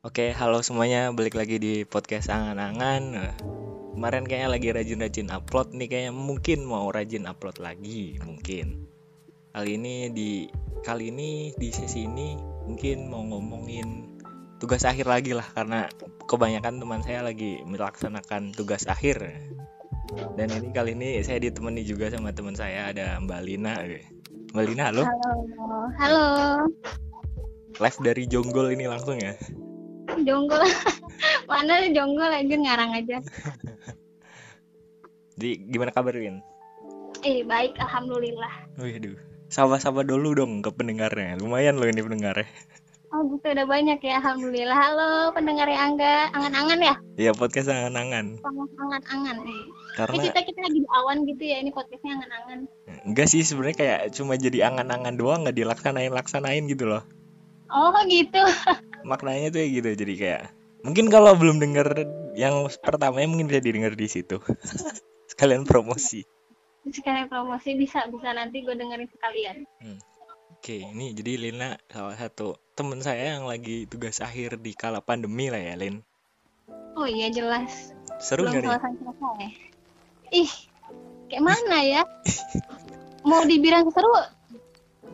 Oke, halo semuanya, balik lagi di podcast Angan-Angan. Kemarin kayaknya lagi rajin-rajin upload nih, kayaknya mungkin mau rajin upload lagi, mungkin. Kali ini di kali ini di sesi ini mungkin mau ngomongin tugas akhir lagi lah karena kebanyakan teman saya lagi melaksanakan tugas akhir. Dan ini kali ini saya ditemani juga sama teman saya ada Mbak Lina. Mbak Lina, halo. Halo. Halo. Live dari Jonggol ini langsung ya. Jonggol. Mana jonggol aja ngarang aja. Jadi gimana kabar Win? Eh, baik alhamdulillah. Wih, aduh. Sapa-sapa dulu dong ke pendengarnya. Lumayan loh ini pendengarnya. Oh, gitu udah banyak ya. Alhamdulillah. Halo pendengar Angga. Angan-angan ya? Iya, podcast angan-angan. Angan-angan. Eh. Karena Eh, kita kita lagi di awan gitu ya. Ini podcastnya angan-angan. enggak sih sebenarnya kayak cuma jadi angan-angan doang nggak dilaksanain-laksanain gitu loh. Oh, gitu. Maknanya tuh ya gitu. Jadi kayak mungkin kalau belum denger yang pertamanya mungkin bisa didengar di situ. Sekalian promosi. Sekalian promosi bisa bisa nanti gue dengerin sekalian. Oke, ini jadi Lina salah satu temen saya yang lagi tugas akhir di kala pandemi lah ya, Lin. Oh iya jelas. Seru Belum nih? selesai selesai. Ih, kayak mana ya? Mau dibilang seru,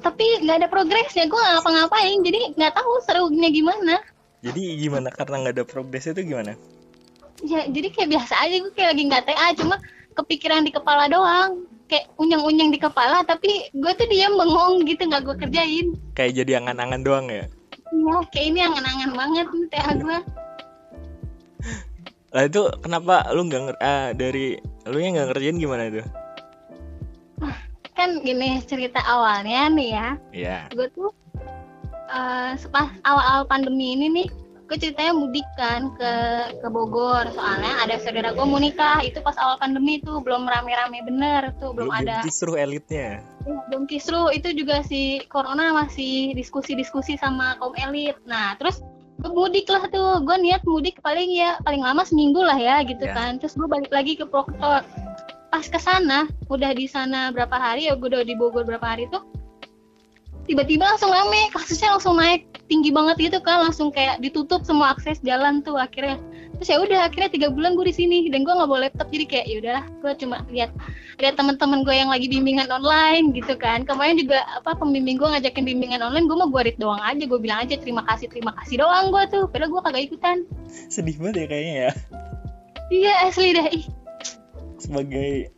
tapi nggak ada progresnya. Gue nggak ngapa-ngapain, jadi nggak tahu serunya gimana. Jadi gimana karena nggak ada progresnya itu gimana? Ya, jadi kayak biasa aja gue kayak lagi nggak TA, cuma kepikiran di kepala doang. Kayak unyang-unyang di kepala, tapi gue tuh diam bengong gitu nggak gue kerjain. Kayak jadi angan-angan doang ya? Iya, kayak ini angan-angan banget nih TA gue. Lah itu kenapa lu nggak ah, dari lu yang nggak ngerjain gimana itu? Kan gini cerita awalnya nih ya, Iya. gue tuh eh pas awal-awal pandemi ini nih gue ceritanya mudik kan ke ke Bogor. Soalnya ada saudara gue mau nikah. Itu pas awal pandemi tuh belum rame-rame bener tuh belum ada. Justru elitnya. Ya, belum kisru itu juga si corona masih diskusi-diskusi sama kaum elit. Nah terus gue mudik lah tuh. Gue niat mudik paling ya paling lama seminggu lah ya gitu Ya. kan. Terus gue balik lagi ke Proktor pas ke sana udah di sana berapa hari ya gue udah di Bogor berapa hari tuh tiba-tiba langsung rame kasusnya langsung naik tinggi banget gitu kan langsung kayak ditutup semua akses jalan tuh akhirnya. Terus ya udah akhirnya tiga bulan gue di sini dan gue nggak bawa laptop jadi kayak ya udahlah gue cuma lihat lihat teman-teman gue yang lagi bimbingan online gitu kan. Kemarin juga apa pembimbing gue ngajakin bimbingan online gue mau gue read doang aja gue bilang aja terima kasih terima kasih doang gue tuh. Padahal gue kagak ikutan. Sedih banget ya kayaknya ya. iya asli ih Sebagai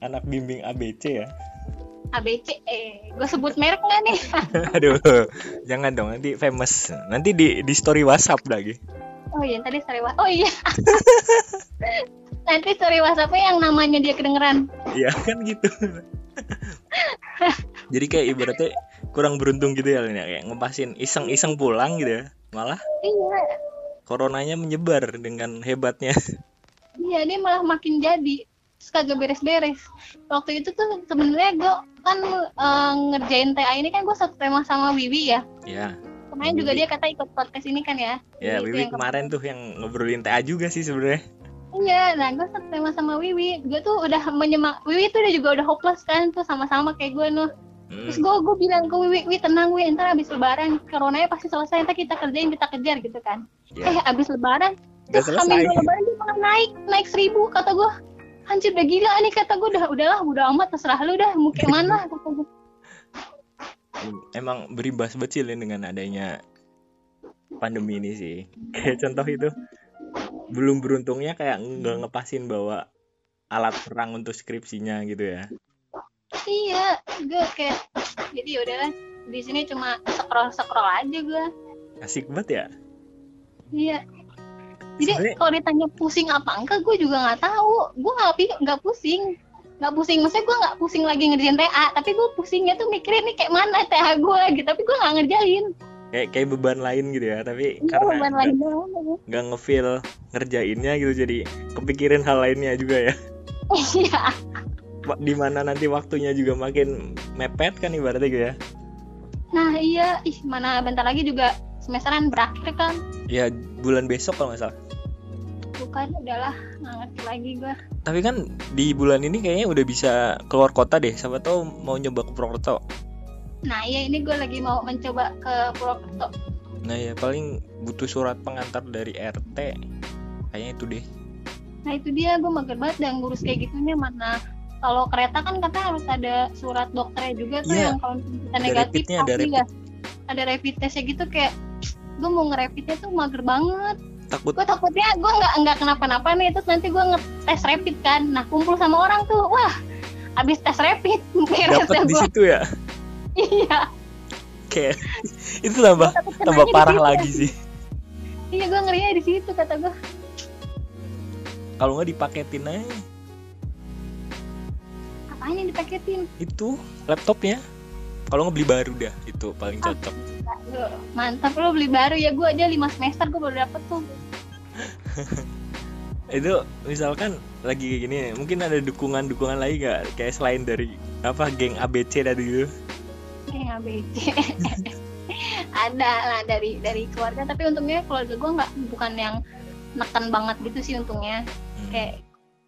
anak bimbing ABC ya. ABC eh gue sebut merek nggak nih Aduh, jangan dong nanti famous. Nanti di di story WhatsApp lagi. oh iya tadi story wa- oh iya nanti story WhatsAppnya yang namanya dia kedengeran Iya kan gitu. Jadi kayak ibaratnya kurang beruntung gitu ya ya. kayak ngepasin iseng-iseng pulang gitu ya. Malah iya coronanya menyebar dengan hebatnya. Iya, dia malah makin jadi. Terus kagak beres-beres. Waktu itu tuh sebenarnya gue kan eh, ngerjain TA ini kan gue satu tema sama Wiwi ya. ya. Kemarin juga dia kata ikut podcast ini kan ya. Ya, itu Wiwi kemarin tuh yang ngobrolin TA juga sih sebenarnya. Iya, nah gue satu tema sama Wiwi. Gue tuh udah menyemak. Wiwi tuh udah juga udah hopeless kan tuh sama-sama kayak gue nuh. Hmm. Terus gue gue bilang ke Wiwi, Wiwi tenang Wiwi, ntar abis lebaran coronanya pasti selesai, ntar kita kerjain, kita kejar gitu kan. Ya. Eh abis lebaran, Udah tuh selesai. dua lebaran dia malah naik, naik seribu kata gue. Anjir udah gila nih kata gue udah udahlah udah amat terserah lu dah mau kayak mana kata gue. emang berimbas betul ya dengan adanya pandemi ini sih. Kayak contoh itu belum beruntungnya kayak nggak ngepasin bawa alat perang untuk skripsinya gitu ya. Iya, gue kayak jadi udahlah di sini cuma scroll scroll aja gue. Asik banget ya. Iya. Jadi kalau ditanya pusing apa enggak, gue juga nggak tahu. Gue nggak nggak pusing, nggak pusing. Maksudnya gue nggak pusing lagi ngerjain TA, tapi gue pusingnya tuh mikirin nih kayak mana TA gue gitu. Tapi gue nggak ngerjain. Kayak kayak beban lain gitu ya. Tapi Iya, karena beban nggak- lain nggak ngefeel ngerjainnya gitu jadi kepikirin hal lainnya juga ya. Iya. Wa- Di mana nanti waktunya juga makin mepet kan ibaratnya gitu ya. Nah iya, ih mana bentar lagi juga semesteran berakhir kan. Ya bulan besok kalau nggak salah. Bukan, udahlah nggak ngerti lagi gue. Tapi kan di bulan ini kayaknya udah bisa keluar kota deh. Siapa tahu mau nyoba ke Purwokerto. Nah iya ini gue lagi mau mencoba ke Purwokerto. nah ya paling butuh surat pengantar dari RT kayaknya itu deh nah itu dia gue mager banget dan ngurus kayak gitunya mana kalau kereta kan katanya harus ada surat dokternya juga tuh Iya. yang kalau kita Ada negatif ada rapid. ya. ada rapid testnya gitu kayak gue mau ngerapidnya tuh mager banget. Takut. Gue takutnya gue nggak nggak kenapa-napa nih terus nanti gue ngetes rapid kan. Nah kumpul sama orang tuh wah abis tes rapid dapat di situ ya? Iya. Kayak itu tambah tambah parah lagi sih. Iya gue ngerinya di situ kata gue kalau nggak dipaketin aja. Apaan yang dipaketin? Itu laptopnya. Kalau nggak beli baru dah itu paling cocok. Aduh, mantap lo beli baru. Ya gue aja 5 semester gue baru dapet tuh. Itu misalkan lagi kayak gini mungkin ada dukungan-dukungan lagi gak kayak selain dari apa geng ABC tadi gitu kayak ABC ada lah dari dari keluarga. Tapi untungnya keluarga gue nggak bukan yang neken banget gitu sih untungnya. Hmm. kayak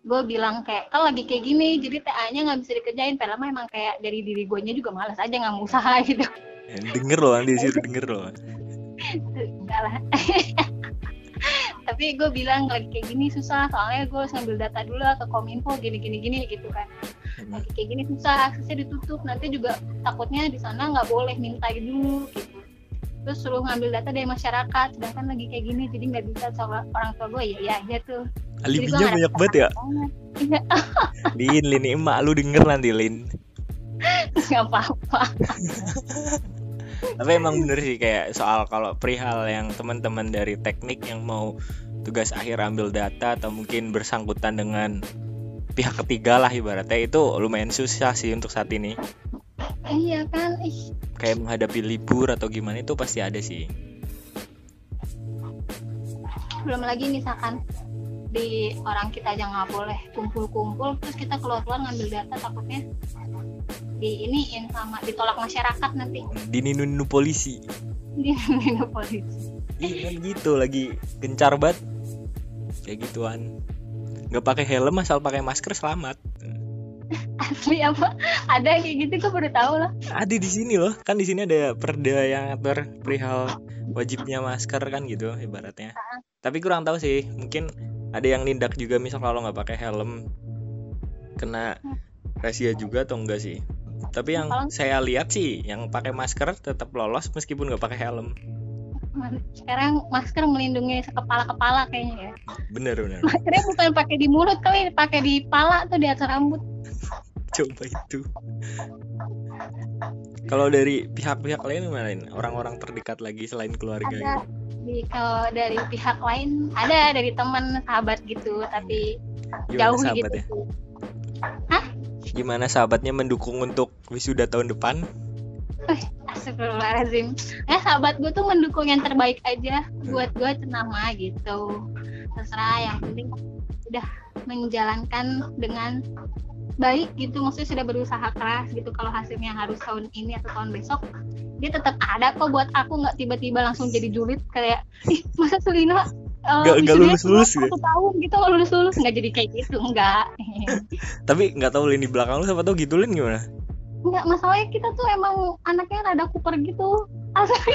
gue bilang kayak kan lagi kayak gini jadi TA-nya nggak bisa dikerjain. Padahal emang kayak dari diri gue juga malas aja nggak mau usaha gitu denger loh di situ denger loh. Enggak lah. Tapi gue bilang lagi kayak gini susah soalnya gue harus ngambil data dulu lah ke kominfo gini gini gini gitu kan. Hmm. lagi kayak gini susah aksesnya ditutup nanti juga takutnya di sana nggak boleh minta dulu gitu. Terus suruh ngambil data dari masyarakat sedangkan lagi kayak gini jadi nggak bisa sama orang tua gue ya ya aja tuh. Alibinya banyak banget ya? banget. Iya, Lin Lin emak lu denger nanti Lin. Nggak apa-apa tapi emang bener sih kayak soal kalau perihal yang teman-teman dari teknik yang mau tugas akhir ambil data atau mungkin bersangkutan dengan pihak ketiga lah ibaratnya itu lumayan susah sih untuk saat ini. Iya kan ih. Kayak menghadapi libur atau gimana itu pasti ada sih. Belum lagi misalkan di orang kita aja nggak boleh kumpul-kumpul terus kita keluar-keluar ngambil data takutnya di iniin sama ditolak masyarakat nanti. Dininunu polisi. Di di polisi. Iya kan gitu lagi gencar banget. Kayak gituan. Nggak pakai helm asal pakai masker selamat. Asli apa? Ada kayak gitu gue baru tahu lah ada di sini loh. Kan di sini ada perda yang ngatur perihal wajibnya masker kan gitu ibaratnya. Tapi kurang tahu sih mungkin ada yang nindak juga misal kalau nggak pakai helm kena rahasia juga atau enggak sih tapi yang Kalau- saya lihat sih yang pakai masker tetap lolos meskipun nggak pakai helm. Sekarang masker melindungi kepala kepala kayaknya ya. Bener bener. Maskernya bukan pakai di mulut kali pakai di pala tuh di atas rambut. Coba itu. Kalau dari pihak-pihak lain gimana orang-orang terdekat lagi selain keluarga ada. gitu di kalau dari pihak lain ada dari teman sahabat gitu tapi gimana jauh sahabatnya? gitu gimana sahabatnya mendukung untuk wisuda tahun depan? Astagfirullahaladzim. Ya sahabat gue tuh mendukung yang terbaik aja. Buat gue cenama gitu. Terserah yang penting Udah menjalankan dengan baik gitu. Maksudnya sudah berusaha keras gitu. Kalau hasilnya harus tahun ini atau tahun besok Dia tetap ada kok buat aku. Nggak tiba-tiba langsung jadi julid Kayak Ih masa Selina uh, Nggak- nggak wisudanya lulus-lulus cuma gitu? Satu tahun gitu nggak lulus-lulus Nggak jadi kayak gitu Enggak tapi nggak tahu Lin di belakang lu siapa tahu gitu Lin gimana Enggak masalahnya kita tuh emang anaknya rada kuper gitu Asli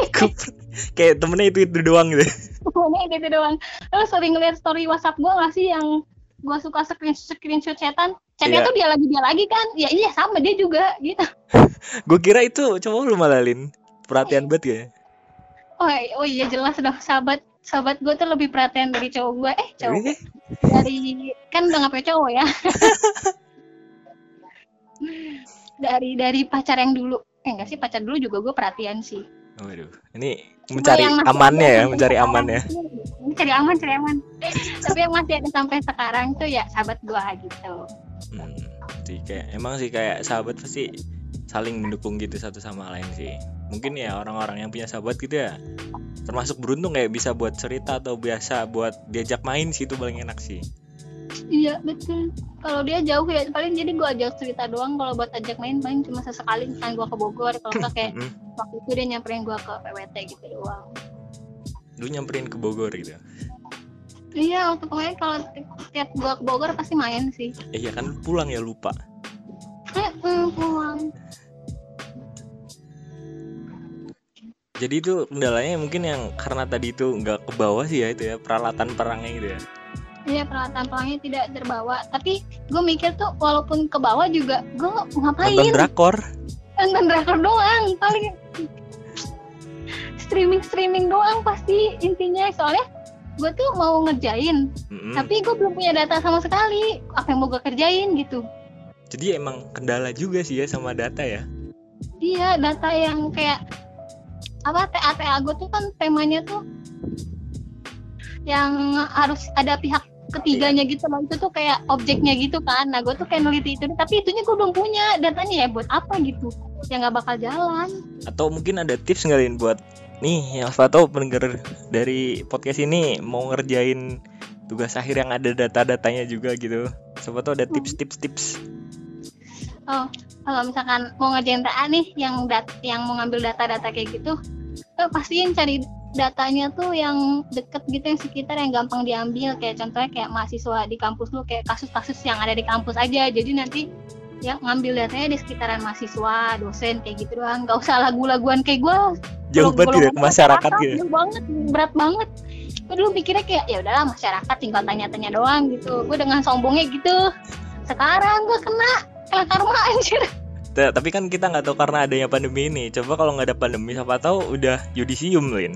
kayak temennya itu itu doang gitu Pokoknya gitu doang. Lo sering lihat story WhatsApp gue gak sih yang gue suka screenshot screenshot chatan? Chatnya Iya. tuh dia lagi dia lagi kan? Ya iya sama dia juga gitu. gue kira itu cowok lu malah Lin perhatian banget ya Oh, oh iya jelas dong sahabat sahabat gue tuh lebih perhatian dari cowok gue. Eh cowok Tapi, dari kan udah gak punya cowok ya. dari dari pacar yang dulu. Eh enggak sih pacar dulu juga gue perhatian sih. waduh ini mencari amannya ya mencari sekarang aman ya tuh- Cari aman, cari aman. Tapi yang masih ada sampai sekarang tuh ya sahabat gue gitu. hmm, sih kayak emang sih kayak sahabat pasti saling mendukung gitu satu sama lain sih mungkin ya orang-orang yang punya sahabat gitu ya termasuk beruntung kayak bisa buat cerita atau biasa buat diajak main sih itu paling enak sih Iya betul. Kalau dia jauh ya paling jadi gue ajak cerita doang. Kalau buat ajak main paling cuma sesekali misalnya gue ke Bogor. Kalau nggak kayak waktu itu dia nyamperin gue ke PWT gitu doang. lu nyamperin ke Bogor gitu Iya waktu kemarin kalau ti- tiap gue ke Bogor pasti main sih. eh ya kan pulang ya lupa. Jadi itu kendalanya mungkin yang karena tadi itu nggak ke bawah sih ya itu ya peralatan perangnya gitu ya. Iya peralatan pelangnya tidak terbawa. Tapi gue mikir tuh walaupun ke bawah juga gue ngapain? Nonton drakor. Nonton drakor doang paling streaming streaming doang pasti intinya soalnya gue tuh mau ngerjain Mm-mm. tapi gue belum punya data sama sekali apa yang mau gue kerjain gitu Jadi emang kendala juga sih ya sama data ya. Iya, data yang kayak apa TA TA gue tuh kan temanya tuh yang harus ada pihak ketiganya gitu loh. Itu tuh kayak objeknya gitu kan. Nah gue tuh kayak neliti itu. Tapi itunya gue belum punya datanya ya buat apa gitu. Ya nggak bakal jalan. Atau mungkin ada tips nggak buat nih yang tahu pendengar dari podcast ini mau ngerjain tugas akhir yang ada data-datanya juga gitu. Siapa ada tips-tips-tips. Oh kalau misalkan mau ngerjain TA nih yang dat yang mau ngambil data-data kayak gitu eh, pastiin cari datanya tuh yang deket gitu yang sekitar yang gampang diambil. Kayak contohnya kayak mahasiswa di kampus lu kayak kasus-kasus yang ada di kampus aja. Jadi nanti ya ngambil datanya di sekitaran mahasiswa dosen kayak gitu doang. Nggak usah lagu-laguan kayak gue Jauh banget ya ke masyarakat gitu. jauh banget berat banget. Gue dulu pikirnya kayak ya udahlah masyarakat tinggal tanya-tanya doang gitu. Gue dengan sombongnya gitu. Sekarang gue kena kena karma anjir Ta- Tapi kan kita nggak tahu karena adanya pandemi ini. Coba kalau nggak ada pandemi, siapa tahu udah yudisium Lin.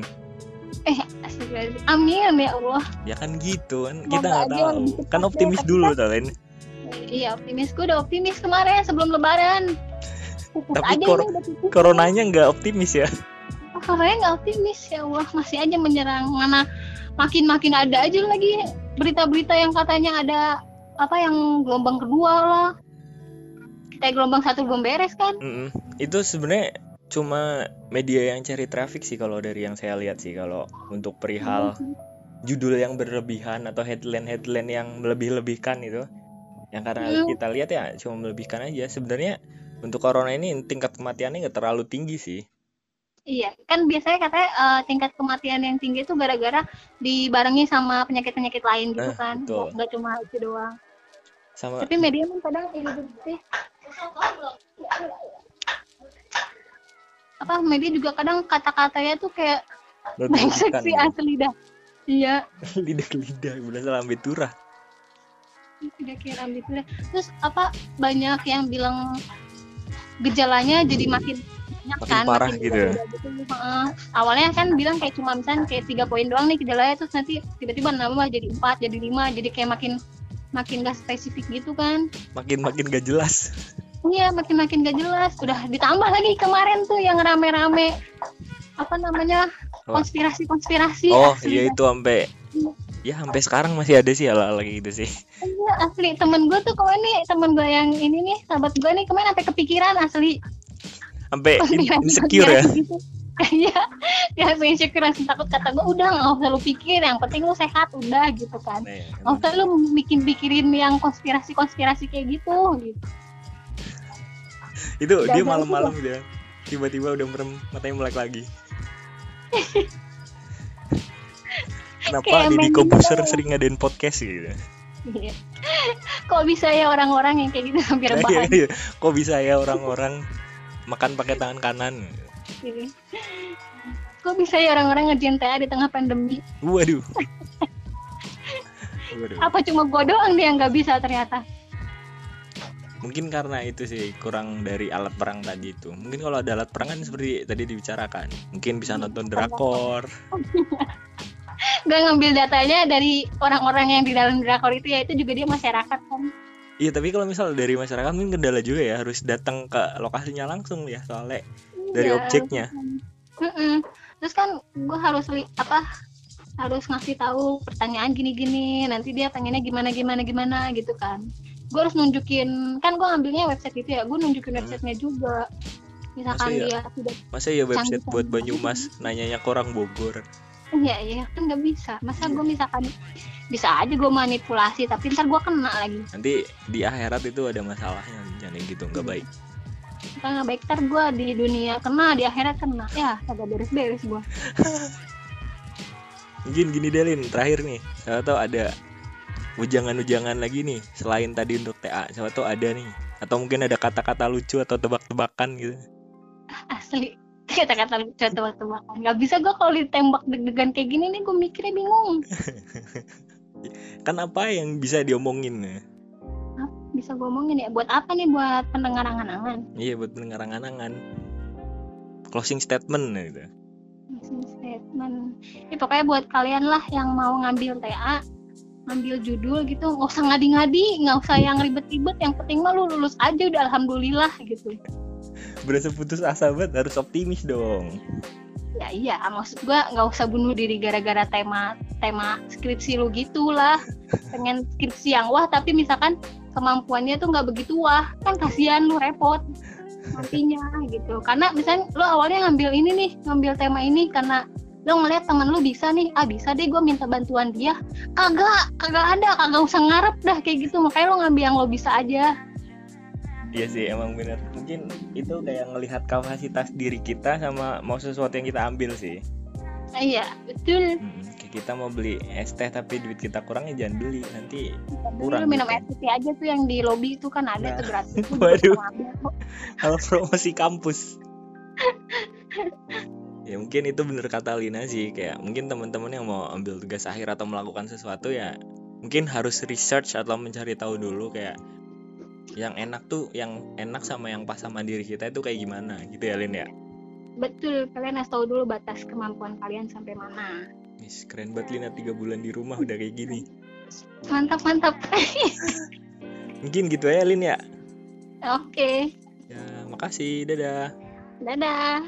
eh astagfirullahaladzim. amin ya Allah Ya kan gitu kan kita nggak tahu. Kan ya, optimis dulu tuh Lin. iya optimis gue udah optimis kemarin sebelum lebaran Tapi aja kor- Coronanya nggak optimis ya. Oh, coronanya nggak optimis ya Allah masih aja menyerang mana makin makin ada aja lagi berita-berita yang katanya ada apa yang gelombang kedua lah kayak gelombang satu belum beres kan Mm-mm. Itu sebenarnya cuma media yang cari traffic sih kalau dari yang saya lihat sih kalau untuk perihal judul yang berlebihan atau headline-headline yang melebih-lebihkan itu yang karena Hmm. kita lihat ya cuma melebihkan aja sebenarnya untuk corona ini tingkat kematiannya nggak terlalu tinggi sih Iya, kan biasanya katanya eh, tingkat kematian yang tinggi itu gara-gara dibarengi sama penyakit-penyakit lain gitu Eh, kan. betul. Nggak cuma itu doang. sama Tapi media kan kadang kayak gitu sih. Apa media juga kadang kata-katanya tuh kayak brengsek sih asli dah. Iya, lidah-lidah berasa lambe turah udah kira gitu deh. Terus apa banyak yang bilang gejalanya jadi makin banyak Makin kan, parah makin gitu ya? gitu. Awalnya kan bilang kayak cuma misalnya kayak tiga poin doang nih gejalanya terus nanti tiba-tiba nambah jadi empat jadi lima jadi kayak makin makin gak spesifik gitu kan. makin makin gak jelas Iya makin makin gak jelas. Udah ditambah lagi kemarin tuh yang rame-rame apa namanya Apa? konspirasi-konspirasi. oh asli iya itu sampai ya sampai sekarang masih ada sih ala lagi gitu sih Iya asli temen gue tuh kemarin nih temen gue yang ini nih sahabat gue nih kemarin sampai kepikiran asli sampai in- Konspirasi- insecure ya konspirasi gitu. Iya, dia langsung insecure langsung takut kata gue udah nggak usah lu pikir, yang penting lu sehat udah gitu kan. Nah, Nggak usah lu bikin bikirin yang konspirasi konspirasi kayak gitu. gitu. itu dia malam-malam ya tiba-tiba udah merem matanya melek lagi kenapa main Kobuser gitu. sering ngadain podcast gitu Iya. Kok bisa ya orang-orang yang kayak gitu hampir Nah, iya, rebahan. iya. kok bisa ya orang-orang makan pakai tangan kanan Iya. Kok bisa ya orang-orang ngerjain TA di tengah pandemi? waduh waduh Apa cuma gue doang nih yang nggak bisa ternyata? mungkin karena itu sih kurang dari alat perang tadi itu mungkin kalau ada alat perang kan seperti tadi dibicarakan mungkin bisa nonton drakor Gue ngambil datanya dari orang-orang yang di dalam drakor itu ya itu juga dia masyarakat kan. iya tapi kalau misal dari masyarakat mungkin kendala juga ya harus datang ke lokasinya langsung ya soalnya dari Iya, objeknya. Mm-mm. Terus kan gue harus li apa harus ngasih tahu pertanyaan gini-gini nanti dia pengennya gimana gimana gimana gitu kan. Gue harus nunjukin kan gue ambilnya website itu ya gue nunjukin websitenya juga. Misalkan Masa iya? dia tidak masa ya website Canggih buat. Banyumas nanyanya ke orang Bogor? Iya iya kan nggak bisa. Masa gue misalkan bisa aja gue manipulasi tapi ntar gue kena lagi. Nanti di akhirat itu ada masalahnya jangan gitu nggak baik kan nggak baik ntar gue di dunia kena di akhirat kena. Ya agak beres-beres gue mungkin gini Delin terakhir nih siapa tahu ada ujangan-ujangan lagi nih selain tadi untuk TA siapa tahu ada nih. Atau mungkin ada kata-kata lucu atau tebak-tebakan gitu. Asli. Kata-kata lucu tebak-tebakan. Nggak bisa gue kalau ditembak deg-degan kayak gini nih gue mikirnya bingung. Kan apa yang bisa diomongin ya bisa gue omongin ya. Buat apa nih? Buat pendengar angan-angan. Iya buat pendengar angan-angan. Closing statement ya gitu. Closing statement. Ya pokoknya buat kalian lah yang mau ngambil TA ngambil judul gitu nggak usah ngadi-ngadi nggak usah yang ribet-ribet. Yang penting mah lu lulus aja udah alhamdulillah gitu. Berasa putus asa banget harus optimis dong. Ya iya maksud gua nggak usah bunuh diri gara-gara tema tema skripsi lu gitulah. Pengen skripsi yang wah tapi misalkan kemampuannya tuh nggak begitu wah. Kan kasihan lu repot nantinya gitu. Karena misalnya lu awalnya ngambil ini nih ngambil tema ini karena lu ngeliat temen lu bisa nih ah bisa deh gue minta bantuan dia. Kagak kagak ada kagak usah ngarep dah kayak gitu. Makanya lu ngambil yang lo bisa aja. Iya sih emang bener. Mungkin itu kayak ngelihat kapasitas diri kita sama mau sesuatu yang kita ambil sih. Iya betul. Hmm, kita mau beli es teh tapi duit kita kurang ya jangan beli. Nanti Kurang. minum air putih aja tuh yang di lobby itu kan ada Nah, tuh gratis waduh. hal promosi kampus. Ya mungkin itu bener kata Lina sih kayak mungkin teman-teman yang mau ambil tugas akhir atau melakukan sesuatu ya mungkin harus research atau mencari tahu dulu kayak yang enak tuh yang enak sama yang pas sama diri kita itu kayak gimana gitu ya Lin ya? Betul kalian harus tahu dulu batas kemampuan kalian sampai mana Is, keren banget Lina tiga bulan di rumah udah kayak gini. Mantap mantap. Mungkin gitu ya Lin ya. Oke. Ya makasih. Dadah. Dadah